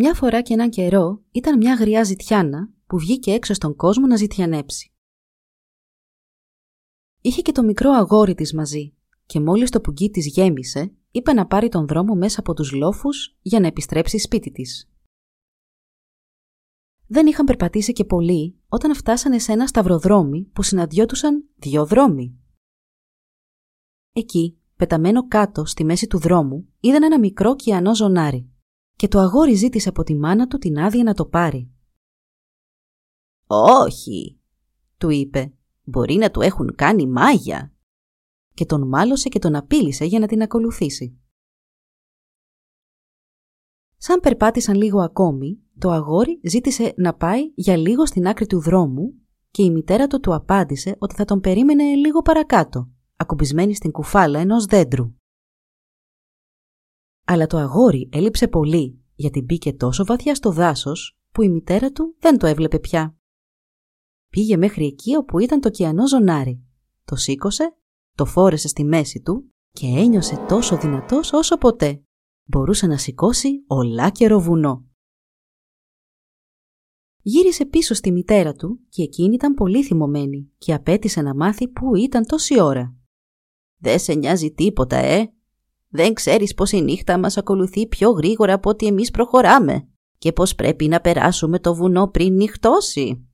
Μια φορά και έναν καιρό ήταν μια γριά ζητιάνα που βγήκε έξω στον κόσμο να ζητιανέψει. Είχε και το μικρό αγόρι της μαζί και μόλις το πουγγί της γέμισε, είπε να πάρει τον δρόμο μέσα από τους λόφους για να επιστρέψει σπίτι της. Δεν είχαν περπατήσει και πολύ όταν φτάσανε σε ένα σταυροδρόμι που συναντιόντουσαν δυο δρόμοι. Εκεί, πεταμένο κάτω στη μέση του δρόμου, είδαν ένα μικρό κιανό ζωνάρι και το αγόρι ζήτησε από τη μάνα του την άδεια να το πάρει. «Όχι», του είπε, «μπορεί να του έχουν κάνει μάγια» και τον μάλωσε και τον απείλησε για να την ακολουθήσει. Σαν περπάτησαν λίγο ακόμη, το αγόρι ζήτησε να πάει για λίγο στην άκρη του δρόμου και η μητέρα του του απάντησε ότι θα τον περίμενε λίγο παρακάτω, ακουμπισμένη στην κουφάλα ενός δέντρου. Αλλά το αγόρι έλειψε πολύ γιατί μπήκε τόσο βαθιά στο δάσος που η μητέρα του δεν το έβλεπε πια. Πήγε μέχρι εκεί όπου ήταν το κιανό ζωνάρι, το σήκωσε, το φόρεσε στη μέση του και ένιωσε τόσο δυνατός όσο ποτέ. Μπορούσε να σηκώσει ολάκερο βουνό. Γύρισε πίσω στη μητέρα του και εκείνη ήταν πολύ θυμωμένη και απέτησε να μάθει πού ήταν τόση ώρα. «Δεν σε νοιάζει τίποτα, ε! Δεν ξέρεις πως η νύχτα μας ακολουθεί πιο γρήγορα από ότι εμείς προχωράμε και πως πρέπει να περάσουμε το βουνό πριν νυχτώσει».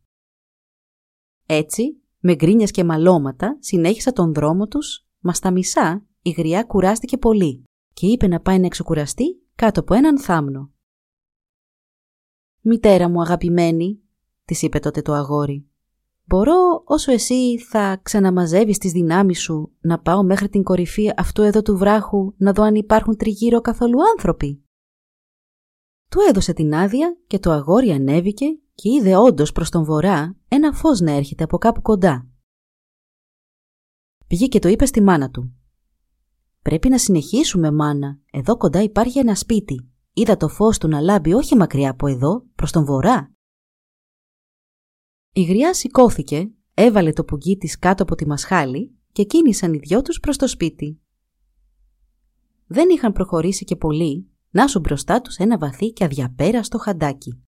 Έτσι, με γκρίνιας και μαλώματα συνέχισα τον δρόμο τους, μα στα μισά η γριά κουράστηκε πολύ και είπε να πάει να εξοκουραστεί κάτω από έναν θάμνο. «Μητέρα μου αγαπημένη», της είπε τότε το αγόρι, «μπορώ όσο εσύ θα ξαναμαζεύεις τις δυνάμεις σου να πάω μέχρι την κορυφή αυτού εδώ του βράχου να δω αν υπάρχουν τριγύρω καθόλου άνθρωποι». Του έδωσε την άδεια και το αγόρι ανέβηκε και είδε όντως προς τον βορρά ένα φως να έρχεται από κάπου κοντά. Πήγε και το είπε στη μάνα του. «Πρέπει να συνεχίσουμε, μάνα. Εδώ κοντά υπάρχει ένα σπίτι. Είδα το φως του να λάμπει όχι μακριά από εδώ, προς τον βορρά». Η γριά σηκώθηκε, έβαλε το πουγγί της κάτω από τη μασχάλη και κίνησαν οι δυο τους προς το σπίτι. Δεν είχαν προχωρήσει και πολύ, να σου μπροστά τους ένα βαθύ και αδιαπέραστο χαντάκι.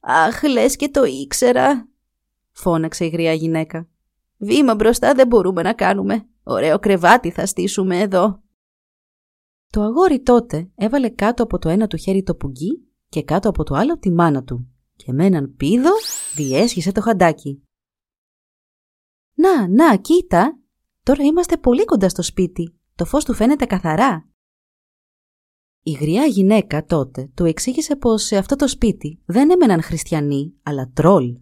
«Αχ, λες και το ήξερα», φώναξε η γριά γυναίκα. «Βήμα μπροστά δεν μπορούμε να κάνουμε. Ωραίο κρεβάτι θα στήσουμε εδώ». Το αγόρι τότε έβαλε κάτω από το ένα του χέρι το πουγγί και κάτω από το άλλο τη μάνα του και με έναν πίδο διέσχισε το χαντάκι. «Να, να, κοίτα! Τώρα είμαστε πολύ κοντά στο σπίτι. Το φως του φαίνεται καθαρά». Η γριά γυναίκα τότε του εξήγησε πως σε αυτό το σπίτι δεν έμεναν χριστιανοί, αλλά τρόλ.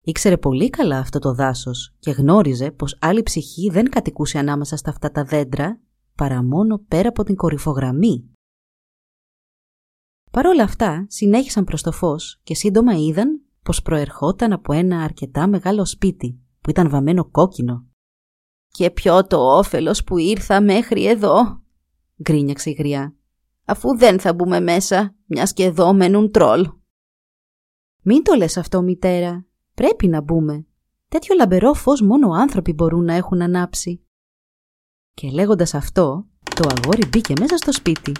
Ήξερε πολύ καλά αυτό το δάσος και γνώριζε πως άλλη ψυχή δεν κατοικούσε ανάμεσα στα αυτά τα δέντρα, παρά μόνο πέρα από την κορυφογραμμή. Παρ' όλα αυτά συνέχισαν προς το φως και σύντομα είδαν πως προερχόταν από ένα αρκετά μεγάλο σπίτι που ήταν βαμμένο κόκκινο. «Και ποιο το όφελος που ήρθα μέχρι εδώ», γκρίνιαξε η γριά αφού δεν θα μπούμε μέσα, μιας και εδώ μένουν τρόλ. Μην το λες αυτό, μητέρα. Πρέπει να μπούμε. Τέτοιο λαμπερό φως μόνο άνθρωποι μπορούν να έχουν ανάψει. Και λέγοντας αυτό, το αγόρι μπήκε μέσα στο σπίτι.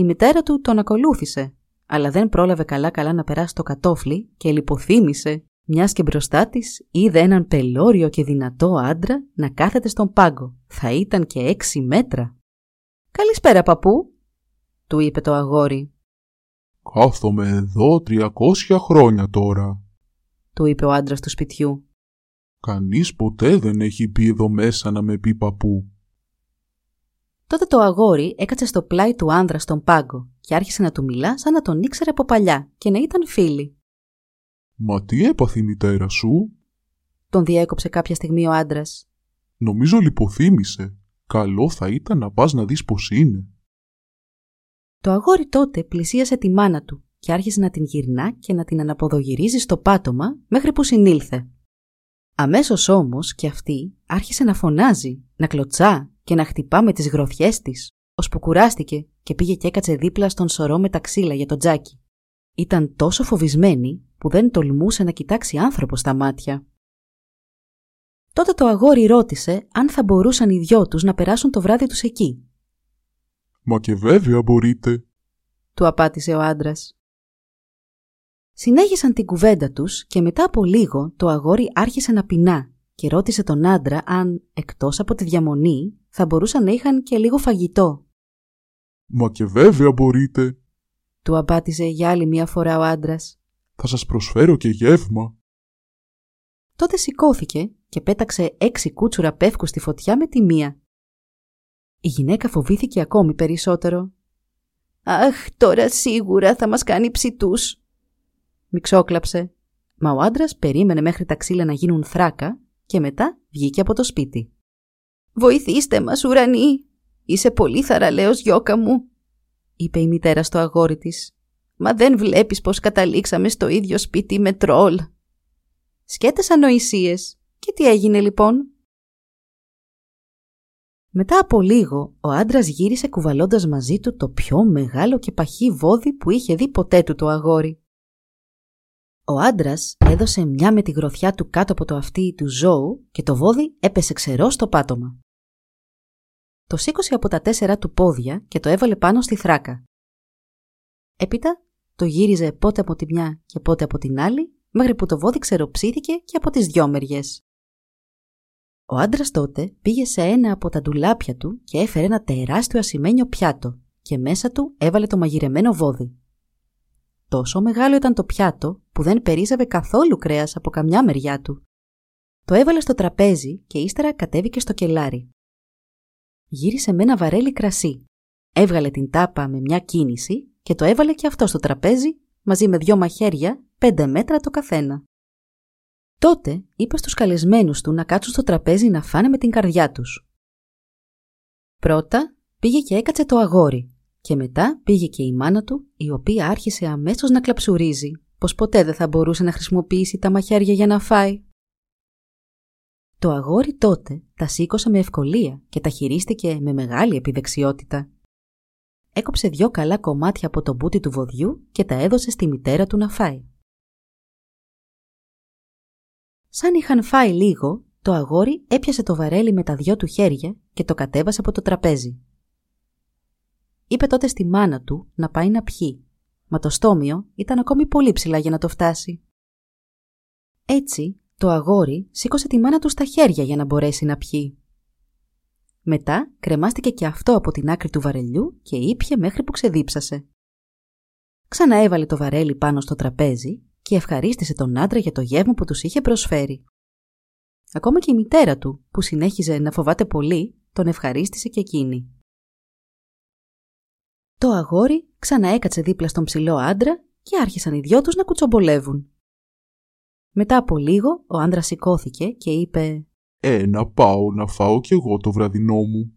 Η μητέρα του τον ακολούθησε, αλλά δεν πρόλαβε καλά-καλά να περάσει το κατόφλι και λιποθύμησε, μιας και μπροστά της είδε έναν πελώριο και δυνατό άντρα να κάθεται στον πάγκο. Θα ήταν και έξι μέτρα. «Καλησπέρα, παππού», του είπε το αγόρι. «Κάθομαι εδώ τριακόσια χρόνια τώρα», του είπε ο άντρας του σπιτιού. «Κανείς ποτέ δεν έχει πει εδώ μέσα να με πει παππού». Τότε το αγόρι έκατσε στο πλάι του άνδρα στον πάγκο και άρχισε να του μιλά σαν να τον ήξερε από παλιά και να ήταν φίλοι. «Μα τι έπαθε η μητέρα σου» τον διέκοψε κάποια στιγμή ο άντρας. «Νομίζω λιποθύμησε. Καλό θα ήταν να πας να δεις πώς είναι. Το αγόρι τότε πλησίασε τη μάνα του και άρχισε να την γυρνά και να την αναποδογυρίζει στο πάτωμα μέχρι που συνήλθε. Αμέσως όμως και αυτή άρχισε να φωνάζει, να κλωτσά και να χτυπά με τις γροθιές της, ώσπου κουράστηκε και πήγε και έκατσε δίπλα στον σωρό με τα ξύλα για το τζάκι. Ήταν τόσο φοβισμένη που δεν τολμούσε να κοιτάξει άνθρωπο στα μάτια. Τότε το αγόρι ρώτησε αν θα μπορούσαν οι δυο τους να περάσουν το βράδυ τους εκεί. «Μα και βέβαια μπορείτε», του απάτησε ο άντρας. Συνέχισαν την κουβέντα τους και μετά από λίγο το αγόρι άρχισε να πεινά και ρώτησε τον άντρα αν, εκτός από τη διαμονή, θα μπορούσαν να είχαν και λίγο φαγητό. «Μα και βέβαια μπορείτε», του απάτησε για άλλη μια φορά ο άντρας. «Θα σας προσφέρω και γεύμα». Τότε σηκώθηκε και πέταξε έξι κούτσουρα πεύκου στη φωτιά με τη μία. Η γυναίκα φοβήθηκε ακόμη περισσότερο. «Αχ, τώρα σίγουρα θα μας κάνει ψητούς», μιξόκλαψε. Μα ο άντρας περίμενε μέχρι τα ξύλα να γίνουν θράκα και μετά βγήκε από το σπίτι. «Βοηθήστε μας, ουρανή! Είσαι πολύ θαραλέος, γιώκα μου!» είπε η μητέρα στο αγόρι της. «Μα δεν βλέπεις πως καταλήξαμε στο ίδιο σπίτι με τρόλ!» Σκέτες ανοησίες. Και τι έγινε λοιπόν; Μετά από λίγο, ο άντρας γύρισε κουβαλώντας μαζί του το πιο μεγάλο και παχύ βόδι που είχε δει ποτέ του το αγόρι. Ο άντρας έδωσε μια με τη γροθιά του κάτω από το αυτί του ζώου και το βόδι έπεσε ξερό στο πάτωμα. Το σήκωσε από τα τέσσερα του πόδια και το έβαλε πάνω στη θράκα. Έπειτα το γύριζε πότε από τη μια και πότε από την άλλη, μέχρι που το βόδι ξεροψήθηκε και από τις δυο μεριές. Ο άντρας τότε πήγε σε ένα από τα ντουλάπια του και έφερε ένα τεράστιο ασημένιο πιάτο και μέσα του έβαλε το μαγειρεμένο βόδι. Τόσο μεγάλο ήταν το πιάτο που δεν περίζαβε καθόλου κρέας από καμιά μεριά του. Το έβαλε στο τραπέζι και ύστερα κατέβηκε στο κελάρι. Γύρισε με ένα βαρέλι κρασί. Έβγαλε την τάπα με μια κίνηση και το έβαλε και αυτό στο τραπέζι μαζί με δυο μαχαίρια πέντε μέτρα το καθένα. Τότε είπε στους καλεσμένους του να κάτσουν στο τραπέζι να φάνε με την καρδιά τους. Πρώτα πήγε και έκατσε το αγόρι και μετά πήγε και η μάνα του, η οποία άρχισε αμέσως να κλαψουρίζει, πως ποτέ δεν θα μπορούσε να χρησιμοποιήσει τα μαχαίρια για να φάει. Το αγόρι τότε τα σήκωσε με ευκολία και τα χειρίστηκε με μεγάλη επιδεξιότητα. Έκοψε δυο καλά κομμάτια από το μπούτι του βοδιού και τα έδωσε στη μητέρα του να φάει. Σαν είχαν φάει λίγο, το αγόρι έπιασε το βαρέλι με τα δυο του χέρια και το κατέβασε από το τραπέζι. Είπε τότε στη μάνα του να πάει να πιει, μα το στόμιο ήταν ακόμη πολύ ψηλά για να το φτάσει. Έτσι, το αγόρι σήκωσε τη μάνα του στα χέρια για να μπορέσει να πιει. Μετά κρεμάστηκε και αυτό από την άκρη του βαρελιού και ήπια μέχρι που ξεδίψασε. Ξαναέβαλε το βαρέλι πάνω στο τραπέζι και ευχαρίστησε τον άντρα για το γεύμα που τους είχε προσφέρει. Ακόμα και η μητέρα του, που συνέχιζε να φοβάται πολύ, τον ευχαρίστησε και εκείνη. Το αγόρι ξαναέκατσε δίπλα στον ψηλό άντρα και άρχισαν οι δυο τους να κουτσομπολεύουν. Μετά από λίγο ο άντρας σηκώθηκε και είπε «Ε, να πάω να φάω κι εγώ το βραδινό μου».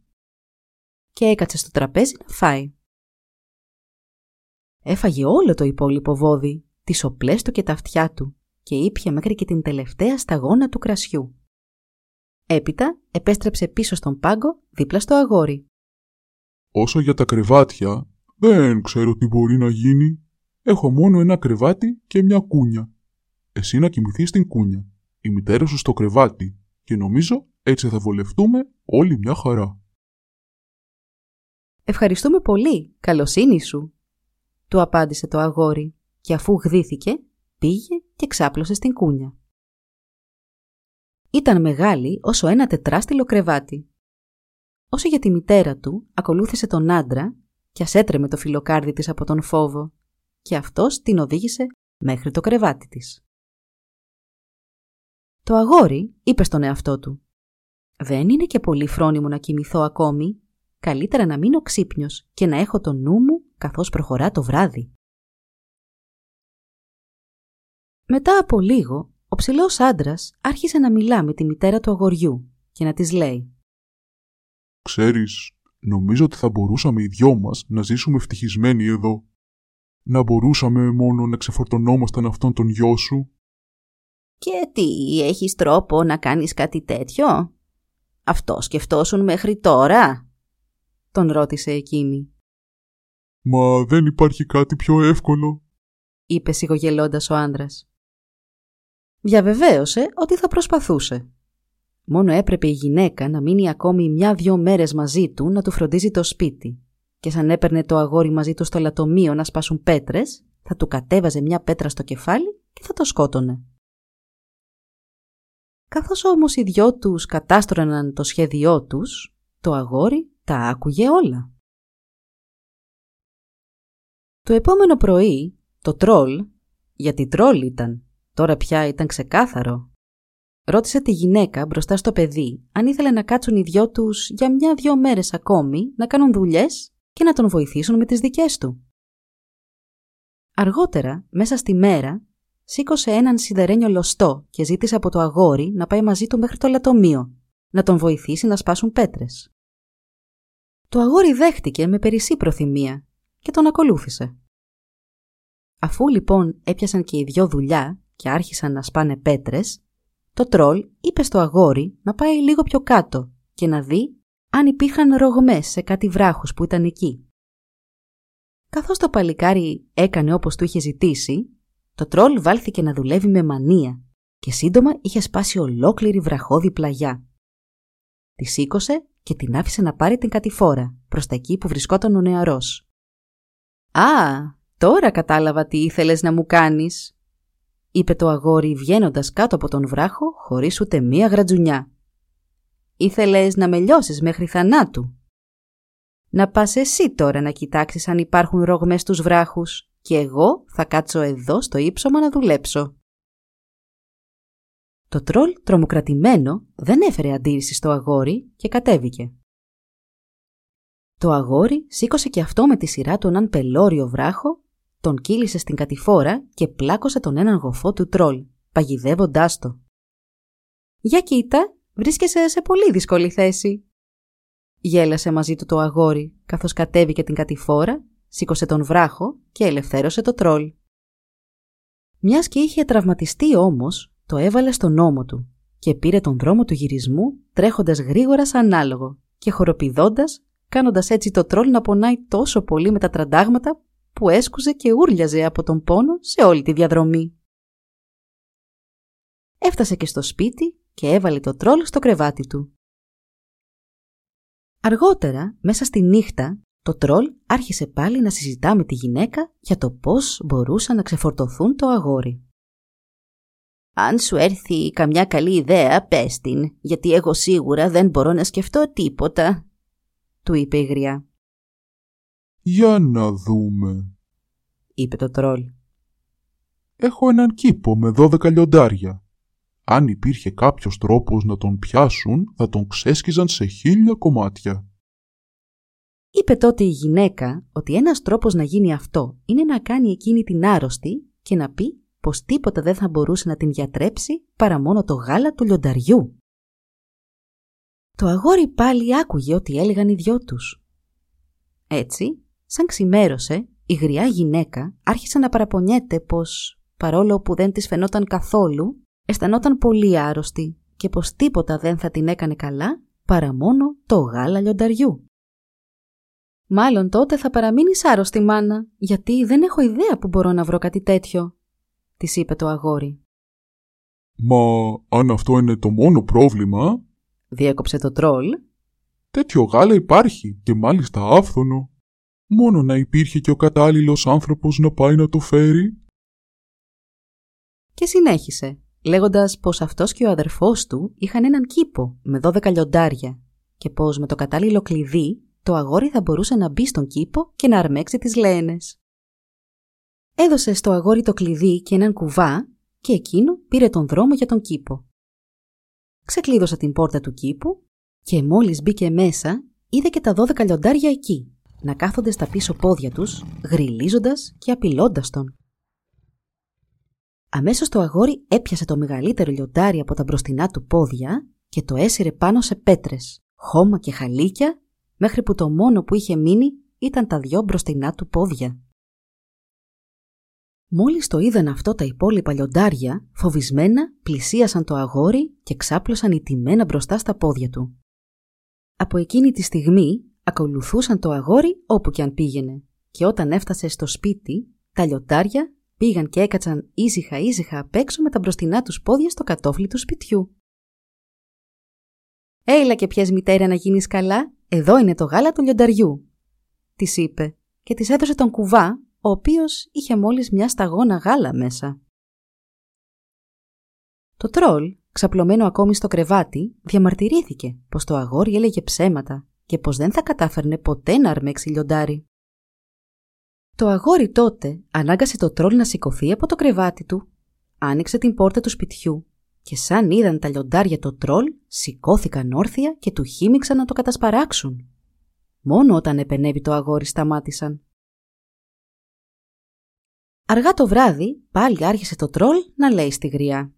Και έκατσε στο τραπέζι να φάει. Έφαγε όλο το υπόλοιπο βόδι, τις οπλές του και τα αυτιά του και ήπια μέχρι και την τελευταία σταγόνα του κρασιού. Έπειτα επέστρεψε πίσω στον πάγκο δίπλα στο αγόρι. Όσο για τα κρεβάτια, δεν ξέρω τι μπορεί να γίνει. Έχω μόνο ένα κρεβάτι και μια κούνια. Εσύ να κοιμηθείς στην κούνια, η μητέρα σου στο κρεβάτι και νομίζω έτσι θα βολευτούμε όλη μια χαρά. «Ευχαριστούμε πολύ, καλοσύνη σου», του απάντησε το αγόρι και αφού γδύθηκε πήγε και ξάπλωσε στην κούνια. Ήταν μεγάλη όσο ένα τετράστιλο κρεβάτι. Όσο για τη μητέρα του, ακολούθησε τον άντρα και ασέτρεμε το φιλοκάρδι της από τον φόβο και αυτός την οδήγησε μέχρι το κρεβάτι της. Το αγόρι είπε στον εαυτό του «Δεν είναι και πολύ φρόνιμο να κοιμηθώ ακόμη, καλύτερα να μείνω ξύπνιος και να έχω το νου μου καθώς προχωρά το βράδυ». Μετά από λίγο, ο ψηλός άντρας άρχισε να μιλά με τη μητέρα του αγοριού και να της λέει «Ξέρεις, Νομίζω ότι θα μπορούσαμε οι δυο μας να ζήσουμε ευτυχισμένοι εδώ. Να μπορούσαμε μόνο να ξεφορτωνόμασταν αυτόν τον γιο σου. Και τι, έχεις τρόπο να κάνεις κάτι τέτοιο; Αυτό σκεφτόσουν μέχρι τώρα; Τον ρώτησε εκείνη. Μα δεν υπάρχει κάτι πιο εύκολο, είπε σιγογελώντας ο άντρας. Διαβεβαίωσε ότι θα προσπαθούσε. Μόνο έπρεπε η γυναίκα να μείνει ακόμη μια-δυο μέρες μαζί του να του φροντίζει το σπίτι και σαν έπαιρνε το αγόρι μαζί του στο λατομείο να σπάσουν πέτρες, θα του κατέβαζε μια πέτρα στο κεφάλι και θα το σκότωνε. Καθώς όμως οι δυο τους κατάστρωναν το σχέδιό τους, το αγόρι τα άκουγε όλα. Το επόμενο πρωί, το τρόλ, γιατί τρόλ ήταν, τώρα πια ήταν ξεκάθαρο, ρώτησε τη γυναίκα μπροστά στο παιδί αν ήθελε να κάτσουν οι δυο τους για μια-δυο μέρες ακόμη να κάνουν δουλειές και να τον βοηθήσουν με τις δικές του. Αργότερα, μέσα στη μέρα, σήκωσε έναν σιδερένιο λωστό και ζήτησε από το αγόρι να πάει μαζί του μέχρι το λατομείο, να τον βοηθήσει να σπάσουν πέτρες. Το αγόρι δέχτηκε με περισσή προθυμία και τον ακολούθησε. Αφού λοιπόν έπιασαν και οι δυο δουλειά και άρχισαν να σπάνε πέτρες, το τρόλ είπε στο αγόρι να πάει λίγο πιο κάτω και να δει αν υπήρχαν ρογμές σε κάτι βράχους που ήταν εκεί. Καθώς το παλικάρι έκανε όπως του είχε ζητήσει, το τρόλ βάλθηκε να δουλεύει με μανία και σύντομα είχε σπάσει ολόκληρη βραχώδη πλαγιά. Τη σήκωσε και την άφησε να πάρει την κατηφόρα προς τα εκεί που βρισκόταν ο νεαρός. «Α, τώρα κατάλαβα τι ήθελες να μου κάνεις», είπε το αγόρι βγαίνοντας κάτω από τον βράχο χωρίς ούτε μία γρατζουνιά. «Ήθελες να με λιώσεις μέχρι θανάτου». «Να πας εσύ τώρα να κοιτάξεις αν υπάρχουν ρογμές στους βράχους και εγώ θα κάτσω εδώ στο ύψωμα να δουλέψω». Το τρόλ τρομοκρατημένο δεν έφερε αντίρρηση στο αγόρι και κατέβηκε. Το αγόρι σήκωσε και αυτό με τη σειρά του έναν πελώριο βράχο, τον κύλησε στην κατηφόρα και πλάκωσε τον έναν γοφό του τρόλ, παγιδεύοντάς το. «Για κοίτα, βρίσκεσαι σε πολύ δύσκολη θέση», γέλασε μαζί του το αγόρι, καθώς κατέβηκε την κατηφόρα, σήκωσε τον βράχο και ελευθέρωσε το τρόλ. Μιας και είχε τραυματιστεί όμως, το έβαλε στον ώμο του και πήρε τον δρόμο του γυρισμού τρέχοντας γρήγορα σαν άλογο και χοροπηδώντας, κάνοντας έτσι το τρόλ να πονάει τόσο πολύ με τα τραντάγματα που έσκουζε και ούρλιαζε από τον πόνο σε όλη τη διαδρομή. Έφτασε και στο σπίτι και έβαλε το τρόλ στο κρεβάτι του. Αργότερα, μέσα στη νύχτα, το τρόλ άρχισε πάλι να συζητά με τη γυναίκα για το πώς μπορούσαν να ξεφορτωθούν το αγόρι. Αν σου έρθει καμιά καλή ιδέα, πες την, γιατί εγώ σίγουρα δεν μπορώ να σκεφτώ τίποτα, του είπε η γριά. Για να δούμε, είπε το τρόλ. Έχω έναν κήπο με δώδεκα λιοντάρια. Αν υπήρχε κάποιος τρόπος να τον πιάσουν, θα τον ξέσκιζαν σε χίλια κομμάτια. Είπε τότε η γυναίκα ότι ένας τρόπος να γίνει αυτό είναι να κάνει εκείνη την άρρωστη και να πει πως τίποτα δεν θα μπορούσε να την διατρέψει παρά μόνο το γάλα του λιονταριού. Το αγόρι πάλι άκουγε ό,τι έλεγαν οι δυο τους. Έτσι, σαν ξημέρωσε, η γριά γυναίκα άρχισε να παραπονιέται πως, παρόλο που δεν της φαινόταν καθόλου, αισθανόταν πολύ άρρωστη και πως τίποτα δεν θα την έκανε καλά παρά μόνο το γάλα λιονταριού. «Μάλλον τότε θα παραμείνεις άρρωστη, μάνα, γιατί δεν έχω ιδέα που μπορώ να βρω κάτι τέτοιο», της είπε το αγόρι. «Μα αν αυτό είναι το μόνο πρόβλημα», διέκοψε το τρόλ, «τέτοιο γάλα υπάρχει και μάλιστα άφθονο. Μόνο να υπήρχε και ο κατάλληλος άνθρωπος να πάει να το φέρει». Και συνέχισε, λέγοντας πως αυτός και ο αδερφός του είχαν έναν κήπο με δώδεκα λιοντάρια και πως με το κατάλληλο κλειδί το αγόρι θα μπορούσε να μπει στον κήπο και να αρμέξει τις λένες. Έδωσε στο αγόρι το κλειδί και έναν κουβά και εκείνο πήρε τον δρόμο για τον κήπο. Ξεκλείδωσε την πόρτα του κήπου και μόλις μπήκε μέσα είδε και τα δώδεκα λιοντάρια εκεί να κάθονται στα πίσω πόδια τους, γριλίζοντας και απειλώντας τον. Αμέσως το αγόρι έπιασε το μεγαλύτερο λιοντάρι από τα μπροστινά του πόδια και το έσυρε πάνω σε πέτρες, χώμα και χαλίκια μέχρι που το μόνο που είχε μείνει ήταν τα δυο μπροστινά του πόδια. Μόλις το είδαν αυτό τα υπόλοιπα λιοντάρια, φοβισμένα πλησίασαν το αγόρι και ξάπλωσαν ηττημένα μπροστά στα πόδια του. Από εκείνη τη στιγμή ακολουθούσαν το αγόρι όπου και αν πήγαινε και όταν έφτασε στο σπίτι, τα λιοντάρια πήγαν και έκατσαν ήσυχα ήσυχα απ' έξω με τα μπροστινά τους πόδια στο κατόφλι του σπιτιού. «Έλα και πιες μητέρα να γίνεις καλά, εδώ είναι το γάλα του λιονταριού», της είπε και της έδωσε τον κουβά, ο οποίος είχε μόλις μια σταγόνα γάλα μέσα. Το τρόλ, ξαπλωμένο ακόμη στο κρεβάτι, διαμαρτυρήθηκε πως το αγόρι έλεγε ψέματα και πως δεν θα κατάφερνε ποτέ να αρμέξει λιοντάρι. Το αγόρι τότε ανάγκασε το τρόλ να σηκωθεί από το κρεβάτι του, άνοιξε την πόρτα του σπιτιού και σαν είδαν τα λιοντάρια το τρόλ, σηκώθηκαν όρθια και του χύμιξαν να το κατασπαράξουν. Μόνο όταν επενέβη το αγόρι σταμάτησαν. Αργά το βράδυ πάλι άρχισε το τρόλ να λέει στη γριά.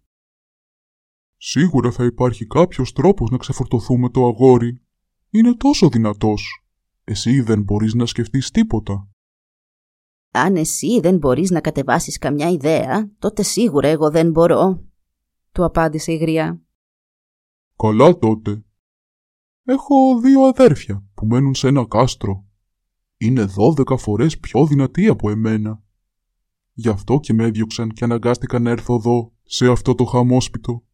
Σίγουρα θα υπάρχει κάποιος τρόπος να ξεφορτωθούμε το αγόρι. Είναι τόσο δυνατός. Εσύ δεν μπορείς να σκεφτείς τίποτα. Αν εσύ δεν μπορείς να κατεβάσεις καμιά ιδέα, τότε σίγουρα εγώ δεν μπορώ, του απάντησε η γριά. Καλά τότε. Έχω δύο αδέρφια που μένουν σε ένα κάστρο. Είναι δώδεκα φορές πιο δυνατοί από εμένα. Γι' αυτό και με έδιωξαν και αναγκάστηκαν να έρθω εδώ, σε αυτό το χαμόσπιτο.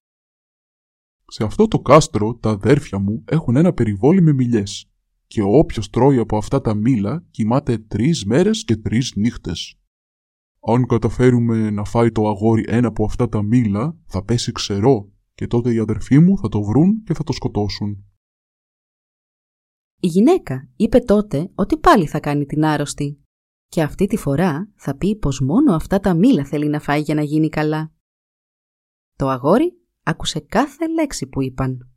Σε αυτό το κάστρο τα αδέρφια μου έχουν ένα περιβόλι με μιλιές και όποιος τρώει από αυτά τα μήλα κοιμάται τρεις μέρες και τρεις νύχτες. Αν καταφέρουμε να φάει το αγόρι ένα από αυτά τα μήλα, θα πέσει ξερό και τότε οι αδερφοί μου θα το βρουν και θα το σκοτώσουν. Η γυναίκα είπε τότε ότι πάλι θα κάνει την άρρωστη και αυτή τη φορά θα πει πως μόνο αυτά τα μήλα θέλει να φάει για να γίνει καλά. Το αγόρι άκουσε κάθε λέξη που είπαν.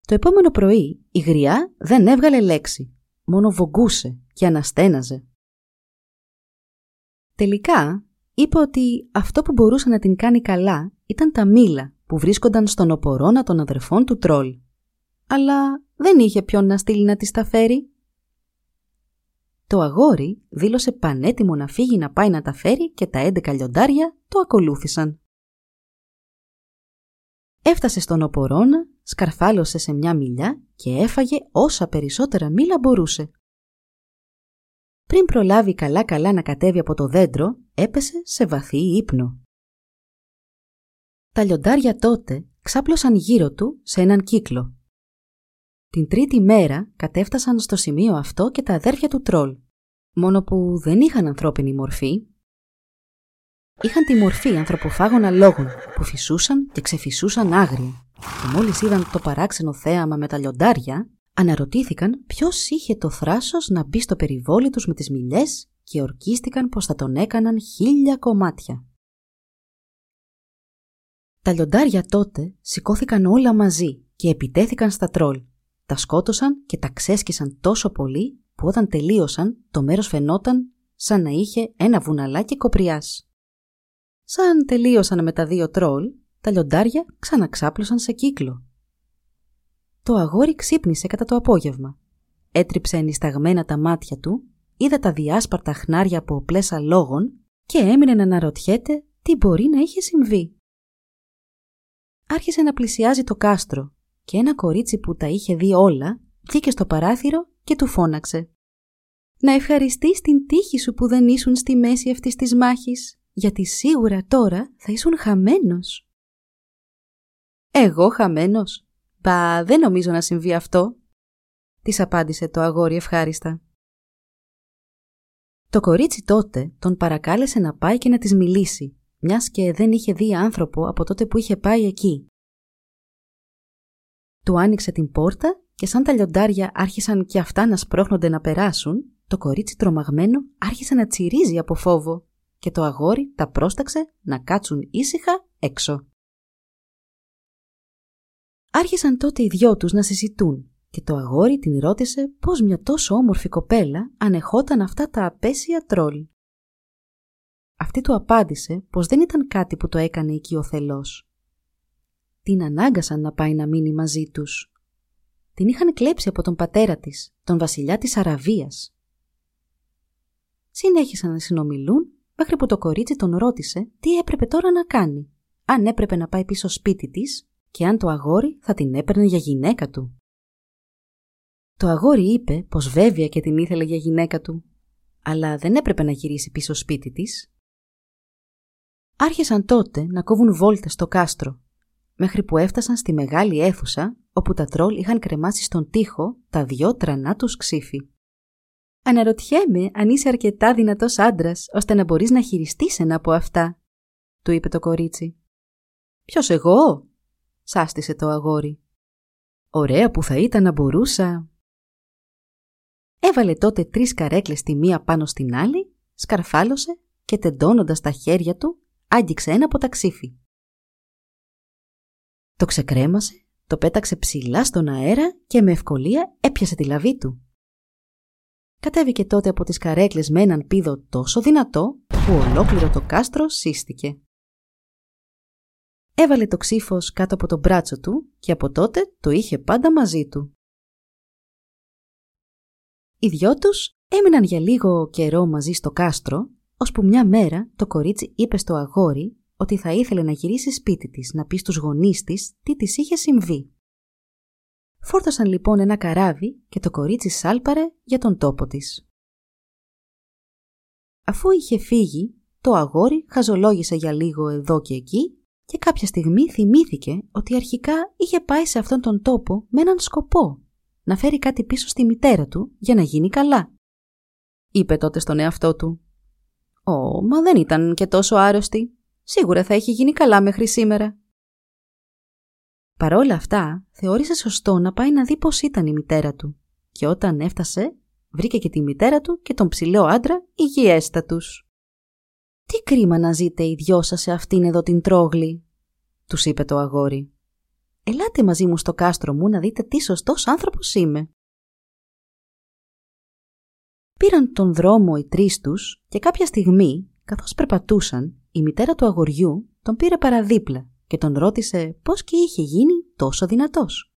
Το επόμενο πρωί η γριά δεν έβγαλε λέξη, μόνο βογκούσε και αναστέναζε. Τελικά είπε ότι αυτό που μπορούσε να την κάνει καλά ήταν τα μήλα που βρίσκονταν στον οπορώνα των αδερφών του τρόλ. Αλλά δεν είχε ποιον να στείλει να τη τα φέρει. Το αγόρι δήλωσε πανέτοιμο να φύγει να πάει να τα φέρει και τα έντεκα λιοντάρια το ακολούθησαν. Έφτασε στον οπορώνα, σκαρφάλωσε σε μια μιλιά και έφαγε όσα περισσότερα μήλα μπορούσε. Πριν προλάβει καλά-καλά να κατέβει από το δέντρο, έπεσε σε βαθύ ύπνο. Τα λιοντάρια τότε ξάπλωσαν γύρω του σε έναν κύκλο. Την τρίτη μέρα κατέφτασαν στο σημείο αυτό και τα αδέρφια του τρόλ, μόνο που δεν είχαν ανθρώπινη μορφή. Είχαν τη μορφή ανθρωποφάγων αλόγων που φυσούσαν και ξεφυσούσαν άγρια και μόλις είδαν το παράξενο θέαμα με τα λιοντάρια, αναρωτήθηκαν ποιος είχε το θράσος να μπει στο περιβόλι τους με τις μιλιές και ορκίστηκαν πως θα τον έκαναν χίλια κομμάτια. Τα λιοντάρια τότε σηκώθηκαν όλα μαζί και επιτέθηκαν στα τρόλ. Τα σκότωσαν και τα ξέσκισαν τόσο πολύ που όταν τελείωσαν το μέρος φαινόταν σαν να είχε ένα βουναλάκι κοπριάς. Σαν τελείωσαν με τα δύο τρόλ, τα λιοντάρια ξαναξάπλωσαν σε κύκλο το αγόρι ξύπνησε κατά το απόγευμα. Έτριψε ενισταγμένα τα μάτια του, είδε τα διάσπαρτα χνάρια από πλέσα λόγων και έμεινε να αναρωτιέται τι μπορεί να είχε συμβεί. Άρχισε να πλησιάζει το κάστρο και ένα κορίτσι που τα είχε δει όλα βγήκε στο παράθυρο και του φώναξε. «Να ευχαριστείς την τύχη σου που δεν ήσουν στη μέση αυτής της μάχης, γιατί σίγουρα τώρα θα ήσουν χαμένος». «Εγώ χαμένος», «Πα, δεν νομίζω να συμβεί αυτό», της απάντησε το αγόρι ευχάριστα. Το κορίτσι τότε τον παρακάλεσε να πάει και να της μιλήσει, μιας και δεν είχε δει άνθρωπο από τότε που είχε πάει εκεί. Του άνοιξε την πόρτα και σαν τα λιοντάρια άρχισαν και αυτά να σπρώχνονται να περάσουν, το κορίτσι τρομαγμένο άρχισε να τσιρίζει από φόβο και το αγόρι τα πρόσταξε να κάτσουν ήσυχα έξω. Άρχισαν τότε οι δυο τους να συζητούν και το αγόρι την ρώτησε πώς μια τόσο όμορφη κοπέλα ανεχόταν αυτά τα απέσια τρόλ. Αυτή του απάντησε πως δεν ήταν κάτι που το έκανε εκεί ο θελός. Την ανάγκασαν να πάει να μείνει μαζί τους. την είχαν κλέψει από τον πατέρα της, τον βασιλιά της Αραβίας. Συνέχισαν να συνομιλούν μέχρι που το κορίτσι τον ρώτησε τι έπρεπε τώρα να κάνει, αν έπρεπε να πάει πίσω σπίτι της και αν το αγόρι θα την έπαιρνε για γυναίκα του. Το αγόρι είπε πως βέβαια και την ήθελε για γυναίκα του, αλλά δεν έπρεπε να γυρίσει πίσω σπίτι της. Άρχισαν τότε να κόβουν βόλτες στο κάστρο, μέχρι που έφτασαν στη μεγάλη αίθουσα όπου τα τρόλ είχαν κρεμάσει στον τοίχο τα δυο τρανά τους ξύφη. «Αναρωτιέμαι αν είσαι αρκετά δυνατός άντρας ώστε να μπορείς να χειριστείς ένα από αυτά», του είπε το κορίτσι. «Ποιος εγώ» σάστησε το αγόρι. «Ωραία που θα ήταν να μπορούσα». Έβαλε τότε τρεις καρέκλες τη μία πάνω στην άλλη, σκαρφάλωσε και τεντώνοντας τα χέρια του άγγιξε ένα από τα ξύφη. Το ξεκρέμασε, το πέταξε ψηλά στον αέρα και με ευκολία έπιασε τη λαβή του. Κατέβηκε τότε από τις καρέκλες με έναν πίδο τόσο δυνατό που ολόκληρο το κάστρο σύστηκε. Έβαλε το ξύφος κάτω από το μπράτσο του και από τότε το είχε πάντα μαζί του. Οι δυο τους έμειναν για λίγο καιρό μαζί στο κάστρο, ώσπου μια μέρα το κορίτσι είπε στο αγόρι ότι θα ήθελε να γυρίσει σπίτι της να πει στους γονείς της τι της είχε συμβεί. Φόρτωσαν λοιπόν ένα καράβι και το κορίτσι σάλπαρε για τον τόπο της. Αφού είχε φύγει, το αγόρι χαζολόγησε για λίγο εδώ και εκεί και κάποια στιγμή θυμήθηκε ότι αρχικά είχε πάει σε αυτόν τον τόπο με έναν σκοπό, να φέρει κάτι πίσω στη μητέρα του για να γίνει καλά. Είπε τότε στον εαυτό του «Ω, μα δεν ήταν και τόσο άρρωστη. Σίγουρα θα έχει γίνει καλά μέχρι σήμερα». Παρόλα αυτά, θεώρησε σωστό να πάει να δει πώς ήταν η μητέρα του και όταν έφτασε, βρήκε και τη μητέρα του και τον ψηλό άντρα υγιέστατους. «Τι κρίμα να ζείτε οι δυο σας σε αυτήν εδώ την τρόγλη», τους είπε το αγόρι. «Ελάτε μαζί μου στο κάστρο μου να δείτε τι σωστός άνθρωπος είμαι». Πήραν τον δρόμο οι τρεις τους και κάποια στιγμή, καθώς περπατούσαν, η μητέρα του αγοριού τον πήρε παραδίπλα και τον ρώτησε πώς και είχε γίνει τόσο δυνατός.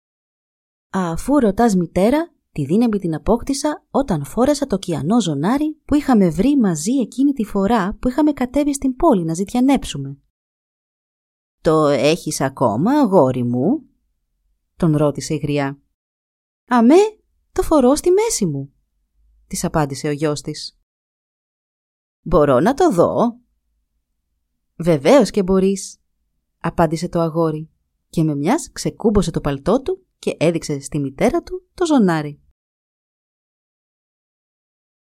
«Αφού ρωτάς μητέρα, τη δύναμη την απόκτησα όταν φόρεσα το κιανό ζωνάρι που είχαμε βρει μαζί εκείνη τη φορά που είχαμε κατέβει στην πόλη να ζητιανέψουμε». «Το έχεις ακόμα, αγόρι μου» τον ρώτησε η γριά. «Αμέ, το φορώ στη μέση μου», της απάντησε ο γιος της. «Μπορώ να το δω» «Βεβαίως και μπορείς», απάντησε το αγόρι και με μιας ξεκούμπωσε το παλτό του και έδειξε στη μητέρα του το ζωνάρι.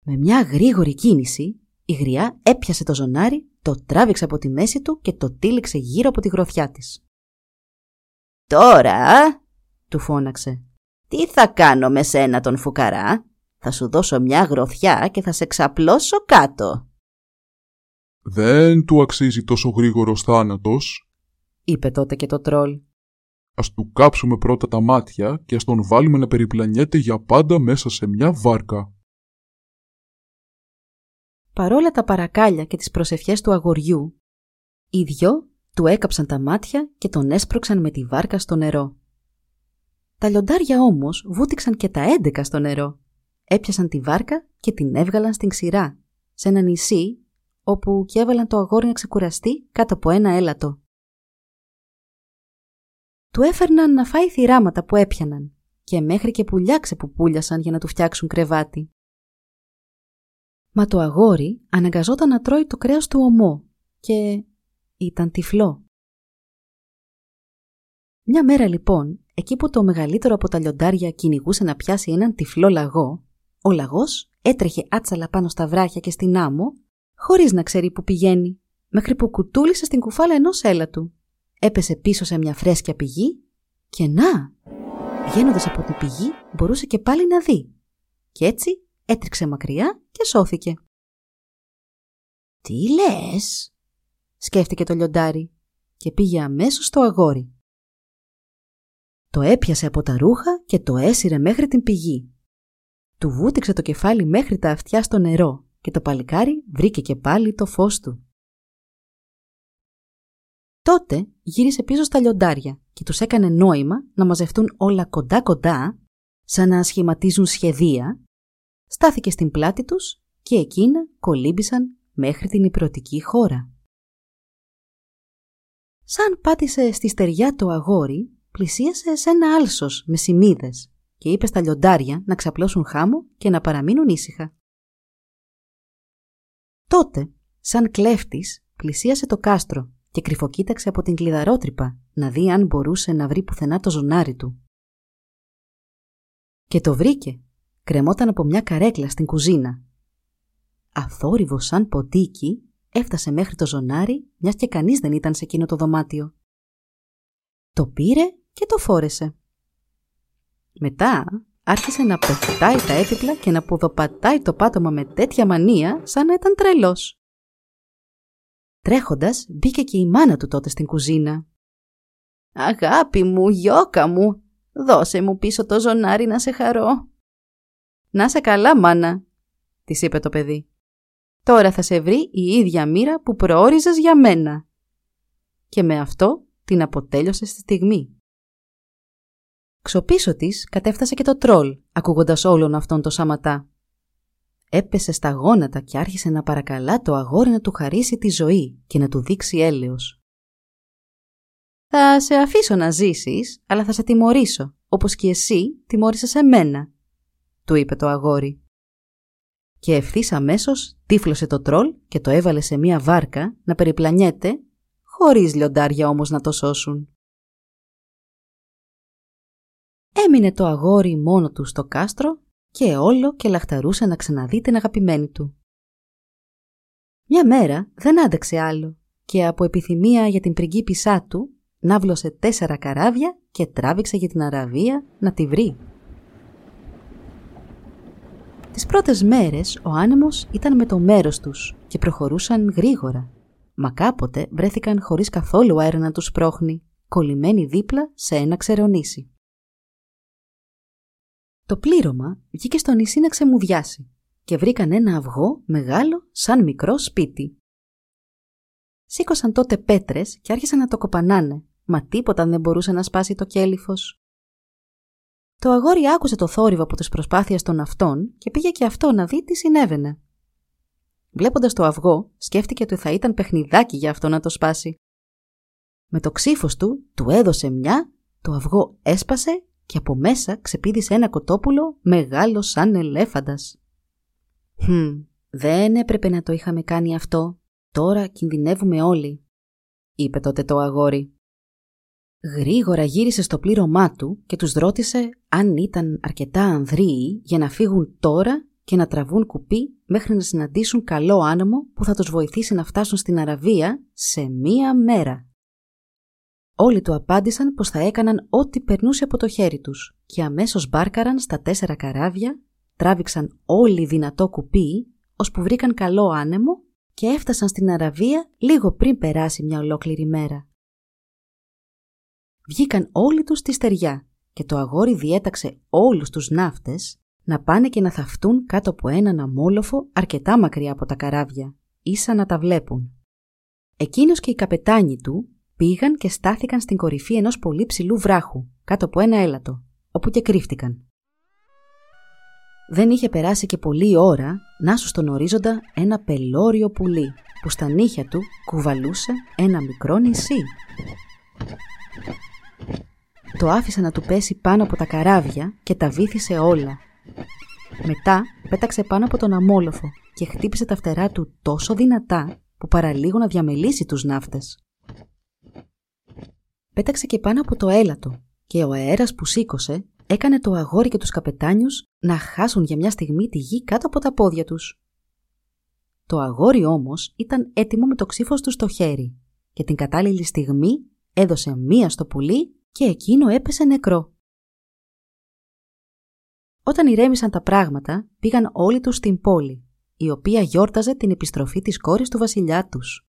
Με μια γρήγορη κίνηση, η γριά έπιασε το ζωνάρι, το τράβηξε από τη μέση του και το τύλιξε γύρω από τη γροθιά της. «Τώρα», του φώναξε, «τι θα κάνω με σένα τον φουκαρά, θα σου δώσω μια γροθιά και θα σε ξαπλώσω κάτω». «Δεν του αξίζει τόσο γρήγορος θάνατος», είπε τότε και το τρόλ. Ας του κάψουμε πρώτα τα μάτια και ας τον βάλουμε να περιπλανιέται για πάντα μέσα σε μια βάρκα. Παρόλα τα παρακάλια και τις προσευχές του αγοριού, οι δυο του έκαψαν τα μάτια και τον έσπρωξαν με τη βάρκα στο νερό. Τα λιοντάρια όμως βούτυξαν και τα έντεκα στο νερό. Έπιασαν τη βάρκα και την έβγαλαν στην ξηρά, σε ένα νησί όπου και έβαλαν το αγόρι να ξεκουραστεί κάτω από ένα έλατο. Του έφερναν να φάει θυράματα που έπιαναν και μέχρι και πουλιάξε που πουλιασαν για να του φτιάξουν κρεβάτι. Μα το αγόρι αναγκαζόταν να τρώει το κρέας του ομό και ήταν τυφλό. Μια μέρα λοιπόν, εκεί που το μεγαλύτερο από τα λιοντάρια κυνηγούσε να πιάσει έναν τυφλό λαγό, ο λαγός έτρεχε άτσαλα πάνω στα βράχια και στην άμμο, χωρίς να ξέρει που πηγαίνει, μέχρι που κουτούλησε στην κουφάλα ενός έλατου έπεσε πίσω σε μια φρέσκια πηγή και να, βγαίνοντας από την πηγή μπορούσε και πάλι να δει. Και έτσι έτριξε μακριά και σώθηκε. «Τι λες» σκέφτηκε το λιοντάρι και πήγε αμέσως στο αγόρι. Το έπιασε από τα ρούχα και το έσυρε μέχρι την πηγή. Του βούτυξε το κεφάλι μέχρι τα αυτιά στο νερό και το παλικάρι βρήκε και πάλι το φως του. Τότε γύρισε πίσω στα λιοντάρια και τους έκανε νόημα να μαζευτούν όλα κοντά-κοντά σαν να σχηματίζουν σχεδία, στάθηκε στην πλάτη τους και εκείνα κολύμπησαν μέχρι την υπηρετική χώρα. Σαν πάτησε στη στεριά το αγόρι, πλησίασε σε ένα άλσος με σημίδες και είπε στα λιοντάρια να ξαπλώσουν χάμο και να παραμείνουν ήσυχα. Τότε, σαν κλέφτης, πλησίασε το κάστρο και κρυφοκοίταξε από την κλειδαρότρυπα να δει αν μπορούσε να βρει πουθενά το ζωνάρι του. Και το βρήκε. Κρεμόταν από μια καρέκλα στην κουζίνα. Αθόρυβος σαν ποτίκι, έφτασε μέχρι το ζωνάρι, μιας και κανείς δεν ήταν σε εκείνο το δωμάτιο. Το πήρε και το φόρεσε. Μετά άρχισε να πετάει τα έπιπλα και να πουδοπατάει το πάτωμα με τέτοια μανία σαν να ήταν τρελός. Τρέχοντας μπήκε και η μάνα του τότε στην κουζίνα. «Αγάπη μου, γιώκα μου, δώσε μου πίσω το ζωνάρι να σε χαρώ». «Να σε καλά, μάνα», της είπε το παιδί. «Τώρα θα σε βρει η ίδια μοίρα που προόριζες για μένα». Και με αυτό την αποτέλειωσε στη στιγμή. Ξοπίσω της κατέφτασε και το τρόλ, ακούγοντας όλον αυτόν το σαματά. Έπεσε στα γόνατα και άρχισε να παρακαλά το αγόρι να του χαρίσει τη ζωή και να του δείξει έλεος. «Θα σε αφήσω να ζήσεις, αλλά θα σε τιμωρήσω, όπως και εσύ τιμώρησες εμένα», του είπε το αγόρι. Και ευθύς αμέσως τύφλωσε το τρόλ και το έβαλε σε μία βάρκα να περιπλανιέται, χωρίς λιοντάρια όμως να το σώσουν. Έμεινε το αγόρι μόνο του στο κάστρο και όλο και λαχταρούσε να ξαναδεί την αγαπημένη του. Μια μέρα δεν άντεξε άλλο και από επιθυμία για την πριγκίπισά του ναύλωσε τέσσερα καράβια και τράβηξε για την Αραβία να τη βρει. Τις πρώτες μέρες ο άνεμος ήταν με το μέρος τους και προχωρούσαν γρήγορα. Μα κάποτε βρέθηκαν χωρίς καθόλου αέρα να τους πρόχνει, κολλημένοι δίπλα σε ένα ξερονήσι. Το πλήρωμα βγήκε στο νησί να ξεμουδιάσει και βρήκαν ένα αυγό μεγάλο σαν μικρό σπίτι. Σήκωσαν τότε πέτρες και άρχισαν να το κοπανάνε, μα τίποτα δεν μπορούσε να σπάσει το κέλυφος. Το αγόρι άκουσε το θόρυβο από τις προσπάθειες των αυτών και πήγε και αυτό να δει τι συνέβαινε. Βλέποντας το αυγό, σκέφτηκε ότι θα ήταν παιχνιδάκι για αυτό να το σπάσει. Με το ξύφος του, του έδωσε μια, το αυγό έσπασε και από μέσα ξεπίδησε ένα κοτόπουλο μεγάλο σαν ελέφαντας. «Χμ, δεν έπρεπε να το είχαμε κάνει αυτό. Τώρα κινδυνεύουμε όλοι», είπε τότε το αγόρι. Γρήγορα γύρισε στο πλήρωμά του και τους ρώτησε αν ήταν αρκετά ανδρείοι για να φύγουν τώρα και να τραβούν κουπί μέχρι να συναντήσουν καλό άνεμο που θα τους βοηθήσει να φτάσουν στην Αραβία σε μία μέρα. Όλοι του απάντησαν πως θα έκαναν ό,τι περνούσε από το χέρι τους και αμέσως μπάρκαραν στα τέσσερα καράβια, τράβηξαν όλοι δυνατό κουπί, ώσπου βρήκαν καλό άνεμο και έφτασαν στην Αραβία λίγο πριν περάσει μια ολόκληρη μέρα. Βγήκαν όλοι τους στη στεριά και το αγόρι διέταξε όλους τους ναύτες να πάνε και να θαυτούν κάτω από έναν αμόλοφο αρκετά μακριά από τα καράβια, ίσα να τα βλέπουν. Εκείνος και οι καπετάνοι του πήγαν και στάθηκαν στην κορυφή ενός πολύ ψηλού βράχου, κάτω από ένα έλατο, όπου και κρύφτηκαν. Δεν είχε περάσει και πολλή ώρα να σου στον ορίζοντα ένα πελώριο πουλί που στα νύχια του κουβαλούσε ένα μικρό νησί. Το άφησε να του πέσει πάνω από τα καράβια και τα βύθισε όλα. Μετά πέταξε πάνω από τον αμόλοφο και χτύπησε τα φτερά του τόσο δυνατά που παραλίγο να διαμελήσει τους ναύτες πέταξε και πάνω από το έλατο και ο αέρας που σήκωσε έκανε το αγόρι και τους καπετάνιους να χάσουν για μια στιγμή τη γη κάτω από τα πόδια τους. Το αγόρι όμως ήταν έτοιμο με το ξύφος του στο χέρι και την κατάλληλη στιγμή έδωσε μία στο πουλί και εκείνο έπεσε νεκρό. Όταν ηρέμησαν τα πράγματα, πήγαν όλοι τους στην πόλη, η οποία γιόρταζε την επιστροφή της κόρης του βασιλιά τους.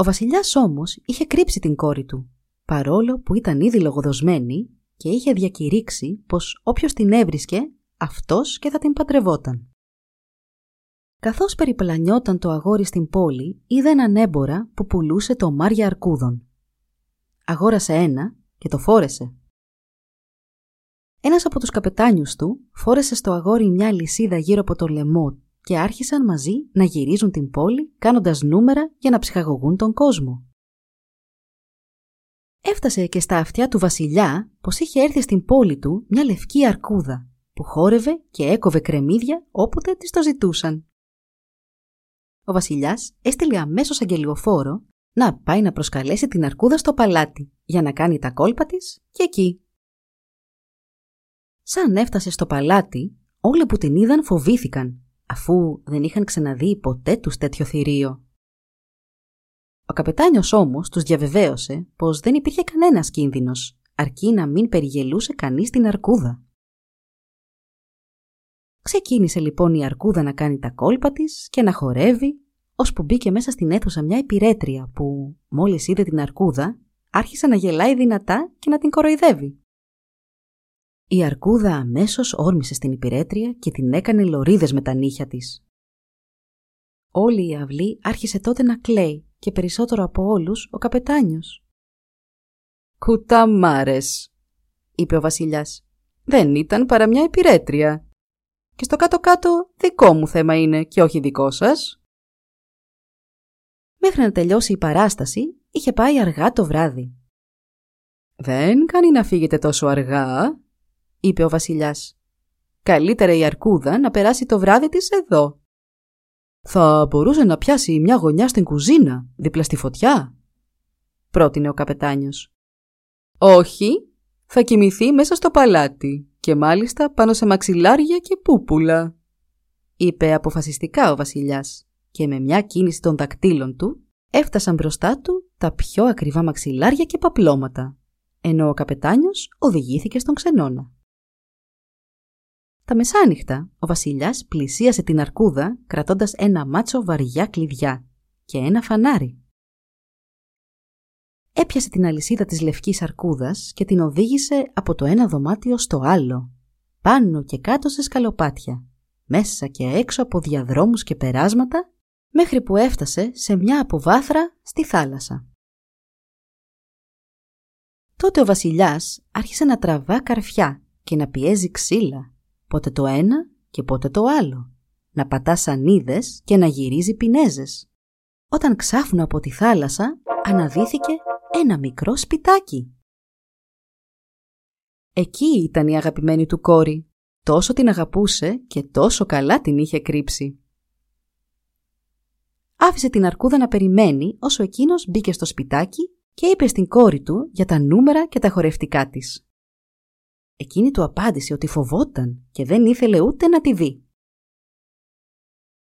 Ο βασιλιάς όμως είχε κρύψει την κόρη του, παρόλο που ήταν ήδη λογοδοσμένη και είχε διακηρύξει πως όποιος την έβρισκε, αυτός και θα την παντρευόταν. Καθώς περιπλανιόταν το αγόρι στην πόλη, είδε έναν έμπορα που πουλούσε το μάρια αρκούδων. Αγόρασε ένα και το φόρεσε. Ένας από τους καπετάνιους του φόρεσε στο αγόρι μια λυσίδα γύρω από το λαιμό και άρχισαν μαζί να γυρίζουν την πόλη κάνοντας νούμερα για να ψυχαγωγούν τον κόσμο. Έφτασε και στα αυτιά του βασιλιά πως είχε έρθει στην πόλη του μια λευκή αρκούδα που χόρευε και έκοβε κρεμμύδια όποτε της το ζητούσαν. Ο βασιλιάς έστειλε αμέσως αγγελιοφόρο να πάει να προσκαλέσει την αρκούδα στο παλάτι για να κάνει τα κόλπα της και εκεί. Σαν έφτασε στο παλάτι, όλοι που την είδαν φοβήθηκαν, αφού δεν είχαν ξαναδεί ποτέ τους τέτοιο θηρίο. Ο καπετάνιος όμως τους διαβεβαίωσε πως δεν υπήρχε κανένας κίνδυνος, αρκεί να μην περιγελούσε κανείς την αρκούδα. Ξεκίνησε λοιπόν η αρκούδα να κάνει τα κόλπα της και να χορεύει, ώσπου μπήκε μέσα στην αίθουσα μια υπηρέτρια που, μόλις είδε την αρκούδα, άρχισε να γελάει δυνατά και να την κοροϊδεύει. Η αρκούδα αμέσως όρμησε στην υπηρέτρια και την έκανε λωρίδες με τα νύχια της. Όλη η αυλή άρχισε τότε να κλαίει και περισσότερο από όλους ο καπετάνιος. «Κουταμάρες», είπε ο βασιλιάς. «Δεν ήταν παρά μια υπηρέτρια. Και στο κάτω-κάτω δικό μου θέμα είναι και όχι δικό σας». Μέχρι να τελειώσει η παράσταση είχε πάει αργά το βράδυ. «Δεν κάνει να φύγετε τόσο αργά», είπε ο βασιλιάς. «Καλύτερα η αρκούδα να περάσει το βράδυ της εδώ». «Θα μπορούσε να πιάσει μια γωνιά στην κουζίνα, δίπλα στη φωτιά», πρότεινε ο καπετάνιος. «Όχι, θα κοιμηθεί μέσα στο παλάτι και μάλιστα πάνω σε μαξιλάρια και πούπουλα», είπε αποφασιστικά ο βασιλιάς και με μια κίνηση των δακτύλων του έφτασαν μπροστά του τα πιο ακριβά μαξιλάρια και παπλώματα, ενώ ο καπετάνιος οδηγήθηκε στον ξενώνα. Τα μεσάνυχτα, ο βασιλιάς πλησίασε την αρκούδα κρατώντας ένα μάτσο βαριά κλειδιά και ένα φανάρι. Έπιασε την αλυσίδα της λευκής αρκούδας και την οδήγησε από το ένα δωμάτιο στο άλλο, πάνω και κάτω σε σκαλοπάτια, μέσα και έξω από διαδρόμους και περάσματα, μέχρι που έφτασε σε μια αποβάθρα στη θάλασσα. Τότε ο βασιλιάς άρχισε να τραβά καρφιά και να πιέζει ξύλα πότε το ένα και πότε το άλλο, να πατάς σανίδες και να γυρίζει πινέζες. Όταν ξάφνου από τη θάλασσα αναδύθηκε ένα μικρό σπιτάκι. Εκεί ήταν η αγαπημένη του κόρη. Τόσο την αγαπούσε και τόσο καλά την είχε κρύψει. Άφησε την αρκούδα να περιμένει όσο εκείνος μπήκε στο σπιτάκι και είπε στην κόρη του για τα νούμερα και τα χορευτικά της. Εκείνη του απάντησε ότι φοβόταν και δεν ήθελε ούτε να τη δει.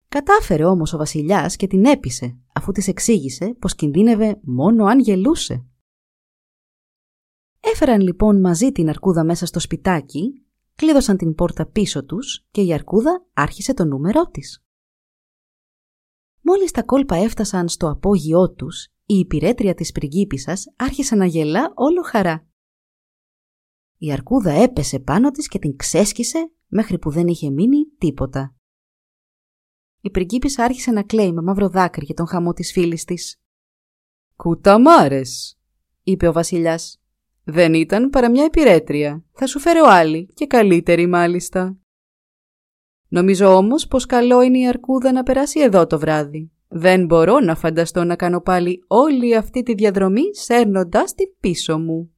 Κατάφερε όμως ο βασιλιάς και την έπεισε, αφού της εξήγησε πως κινδύνευε μόνο αν γελούσε. Έφεραν λοιπόν μαζί την αρκούδα μέσα στο σπιτάκι, κλείδωσαν την πόρτα πίσω τους και η αρκούδα άρχισε το νούμερό της. Μόλις τα κόλπα έφτασαν στο απόγειό τους, η υπηρέτρια της πριγκίπισσας άρχισε να γελά όλο χαρά. Η αρκούδα έπεσε πάνω της και την ξέσκισε μέχρι που δεν είχε μείνει τίποτα. Η πριγκίπισσα άρχισε να κλαίει με μαύρο δάκρυ για τον χαμό της φίλης της. «Κουταμάρες», είπε ο βασιλιάς. «Δεν ήταν παρά μια υπηρέτρια. Θα σου φέρω άλλη και καλύτερη μάλιστα». «Νομίζω όμως πως καλό είναι η αρκούδα να περάσει εδώ το βράδυ. Δεν μπορώ να φανταστώ να κάνω πάλι όλη αυτή τη διαδρομή σέρνοντας την πίσω μου».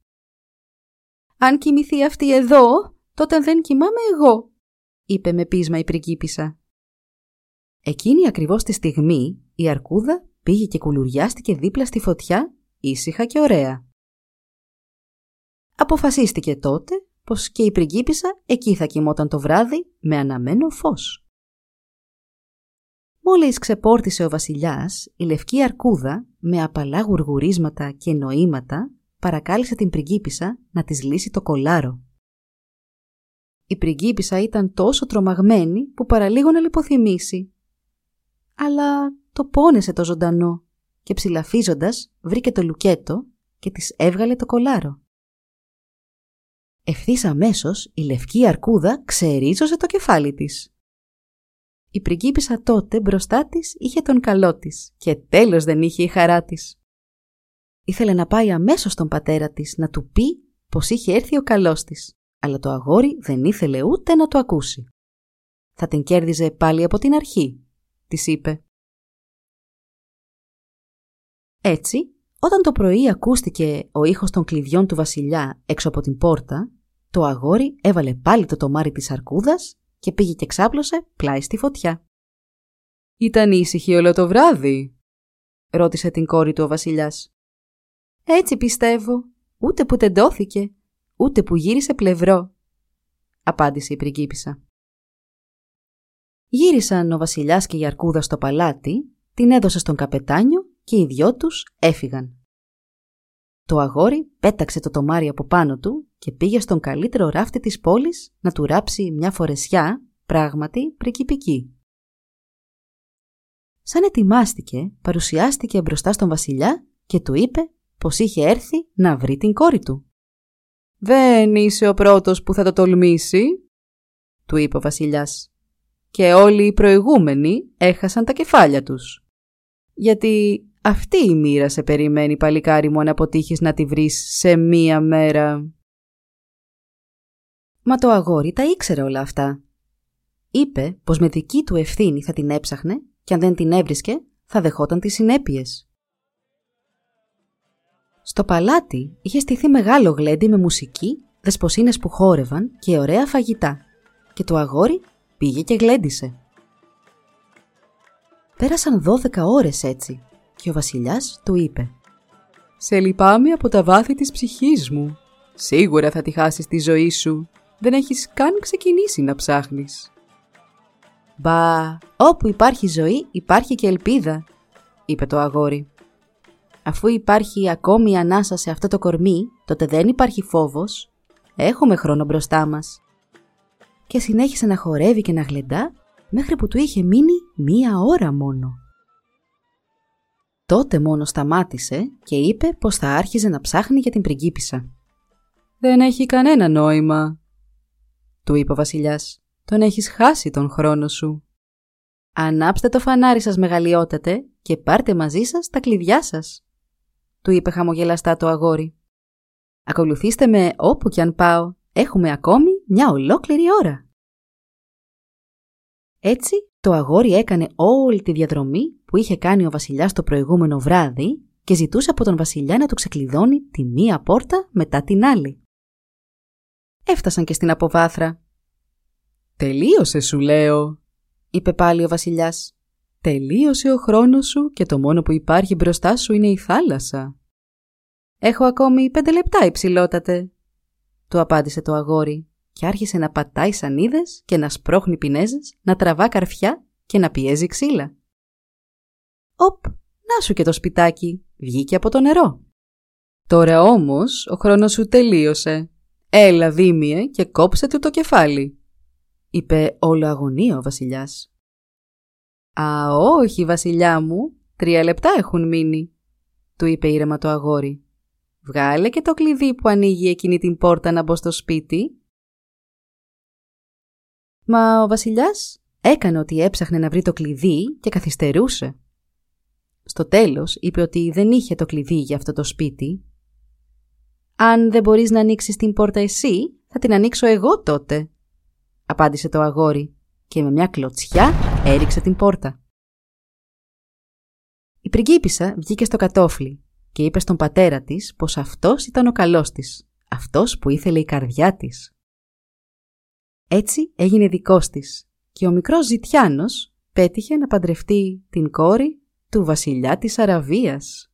«Αν κοιμηθεί αυτή εδώ, τότε δεν κοιμάμαι εγώ», είπε με πείσμα η πριγκίπισσα. Εκείνη ακριβώς τη στιγμή η αρκούδα πήγε και κουλουριάστηκε δίπλα στη φωτιά, ήσυχα και ωραία. Αποφασίστηκε τότε πως και η πριγκίπισσα εκεί θα κοιμόταν το βράδυ με αναμένο φως. Μόλις ξεπόρτισε ο βασιλιάς, η λευκή αρκούδα με απαλά γουργουρίσματα και νοήματα παρακάλεσε την πριγκίπισσα να της λύσει το κολάρο. Η πριγκίπισσα ήταν τόσο τρομαγμένη που παραλίγο να λιποθυμήσει. Αλλά το πόνεσε το ζωντανό και ψηλαφίζοντας βρήκε το λουκέτο και της έβγαλε το κολάρο. Ευθύς αμέσως η λευκή αρκούδα ξερίζωσε το κεφάλι της. Η πριγκίπισσα τότε μπροστά της είχε τον καλό της και τέλος δεν είχε η χαρά της. Ήθελε να πάει αμέσως στον πατέρα της να του πει πως είχε έρθει ο καλός της, αλλά το αγόρι δεν ήθελε ούτε να το ακούσει. Θα την κέρδιζε πάλι από την αρχή, της είπε. Έτσι, όταν το πρωί ακούστηκε ο ήχος των κλειδιών του βασιλιά έξω από την πόρτα, το αγόρι έβαλε πάλι το τομάρι της αρκούδας και πήγε και ξάπλωσε πλάι στη φωτιά. «Ήταν ήσυχη όλο το βράδυ», ρώτησε την κόρη του ο βασιλιάς. «Έτσι πιστεύω. Ούτε που τεντώθηκε, ούτε που γύρισε πλευρό», απάντησε η πριγκίπισσα. Γύρισαν ο βασιλιάς και η αρκούδα στο παλάτι, την έδωσε στον καπετάνιο και οι δυο τους έφυγαν. Το αγόρι πέταξε το τομάρι από πάνω του και πήγε στον καλύτερο ράφτη της πόλης να του ράψει μια φορεσιά, πράγματι πρικυπική. Σαν ετοιμάστηκε, παρουσιάστηκε μπροστά στον βασιλιά και του είπε πως είχε έρθει να βρει την κόρη του. «Δεν είσαι ο πρώτος που θα το τολμήσει», του είπε ο βασιλιάς. «Και όλοι οι προηγούμενοι έχασαν τα κεφάλια τους. Γιατί αυτή η μοίρα σε περιμένει παλικάρι μου αν αποτύχεις να τη βρεις σε μία μέρα». Μα το αγόρι τα ήξερε όλα αυτά. Είπε πως με δική του ευθύνη θα την έψαχνε και αν δεν την έβρισκε θα δεχόταν τις συνέπειες. Στο παλάτι είχε στηθεί μεγάλο γλέντι με μουσική, δεσποσίνες που χόρευαν και ωραία φαγητά και το αγόρι πήγε και γλέντισε. Πέρασαν δώδεκα ώρες έτσι και ο βασιλιάς του είπε «Σε λυπάμαι από τα βάθη της ψυχής μου. Σίγουρα θα τη χάσεις τη ζωή σου. Δεν έχεις καν ξεκινήσει να ψάχνεις». «Μπα, όπου υπάρχει ζωή υπάρχει και ελπίδα», είπε το αγόρι. «Αφού υπάρχει ακόμη ανάσα σε αυτό το κορμί, τότε δεν υπάρχει φόβος. Έχουμε χρόνο μπροστά μας». Και συνέχισε να χορεύει και να γλεντά μέχρι που του είχε μείνει μία ώρα μόνο. Τότε μόνος σταμάτησε και είπε πως θα άρχιζε να ψάχνει για την πριγκίπισσα. «Δεν έχει κανένα νόημα», του είπε ο βασιλιάς. «Τον έχεις χάσει τον χρόνο σου». «Ανάψτε το φανάρι σας μεγαλειότατε και πάρτε μαζί σας τα κλειδιά σας», του είπε χαμογελαστά το αγόρι. «Ακολουθήστε με όπου κι αν πάω. Έχουμε ακόμη μια ολόκληρη ώρα». Έτσι το αγόρι έκανε όλη τη διαδρομή που είχε κάνει ο βασιλιάς το προηγούμενο βράδυ και ζητούσε από τον βασιλιά να του ξεκλειδώνει τη μία πόρτα μετά την άλλη. Έφτασαν και στην αποβάθρα. «Τελείωσε σου λέω», είπε πάλι ο βασιλιάς. «Τελείωσε ο χρόνος σου και το μόνο που υπάρχει μπροστά σου είναι η θάλασσα». «Έχω ακόμη πέντε λεπτά υψηλότατε», του απάντησε το αγόρι και άρχισε να πατάει σανίδες και να σπρώχνει πινέζες, να τραβά καρφιά και να πιέζει ξύλα. «Οπ, να σου και το σπιτάκι, βγήκε από το νερό». «Τώρα όμως ο χρόνος σου τελείωσε. Έλα δίμιε και κόψε του το κεφάλι», είπε όλο αγωνία ο βασιλιάς. «Α, όχι, βασιλιά μου, τρία λεπτά έχουν μείνει», του είπε ήρεμα το αγόρι. «Βγάλε και το κλειδί που ανοίγει εκείνη την πόρτα να μπω στο σπίτι Μα ο βασιλιάς έκανε ότι έψαχνε να βρει το κλειδί και καθυστερούσε. Στο τέλος είπε ότι δεν είχε το κλειδί για αυτό το σπίτι. «Αν δεν μπορείς να ανοίξεις την πόρτα εσύ, θα την ανοίξω εγώ τότε», απάντησε το αγόρι και με μια κλωτσιά έριξε την πόρτα. Η πριγκίπισσα βγήκε στο κατόφλι και είπε στον πατέρα της πως αυτός ήταν ο καλός της, αυτός που ήθελε η καρδιά της. Έτσι έγινε δικός της και ο μικρός Ζητιάνος πέτυχε να παντρευτεί την κόρη του βασιλιά της Αραβίας.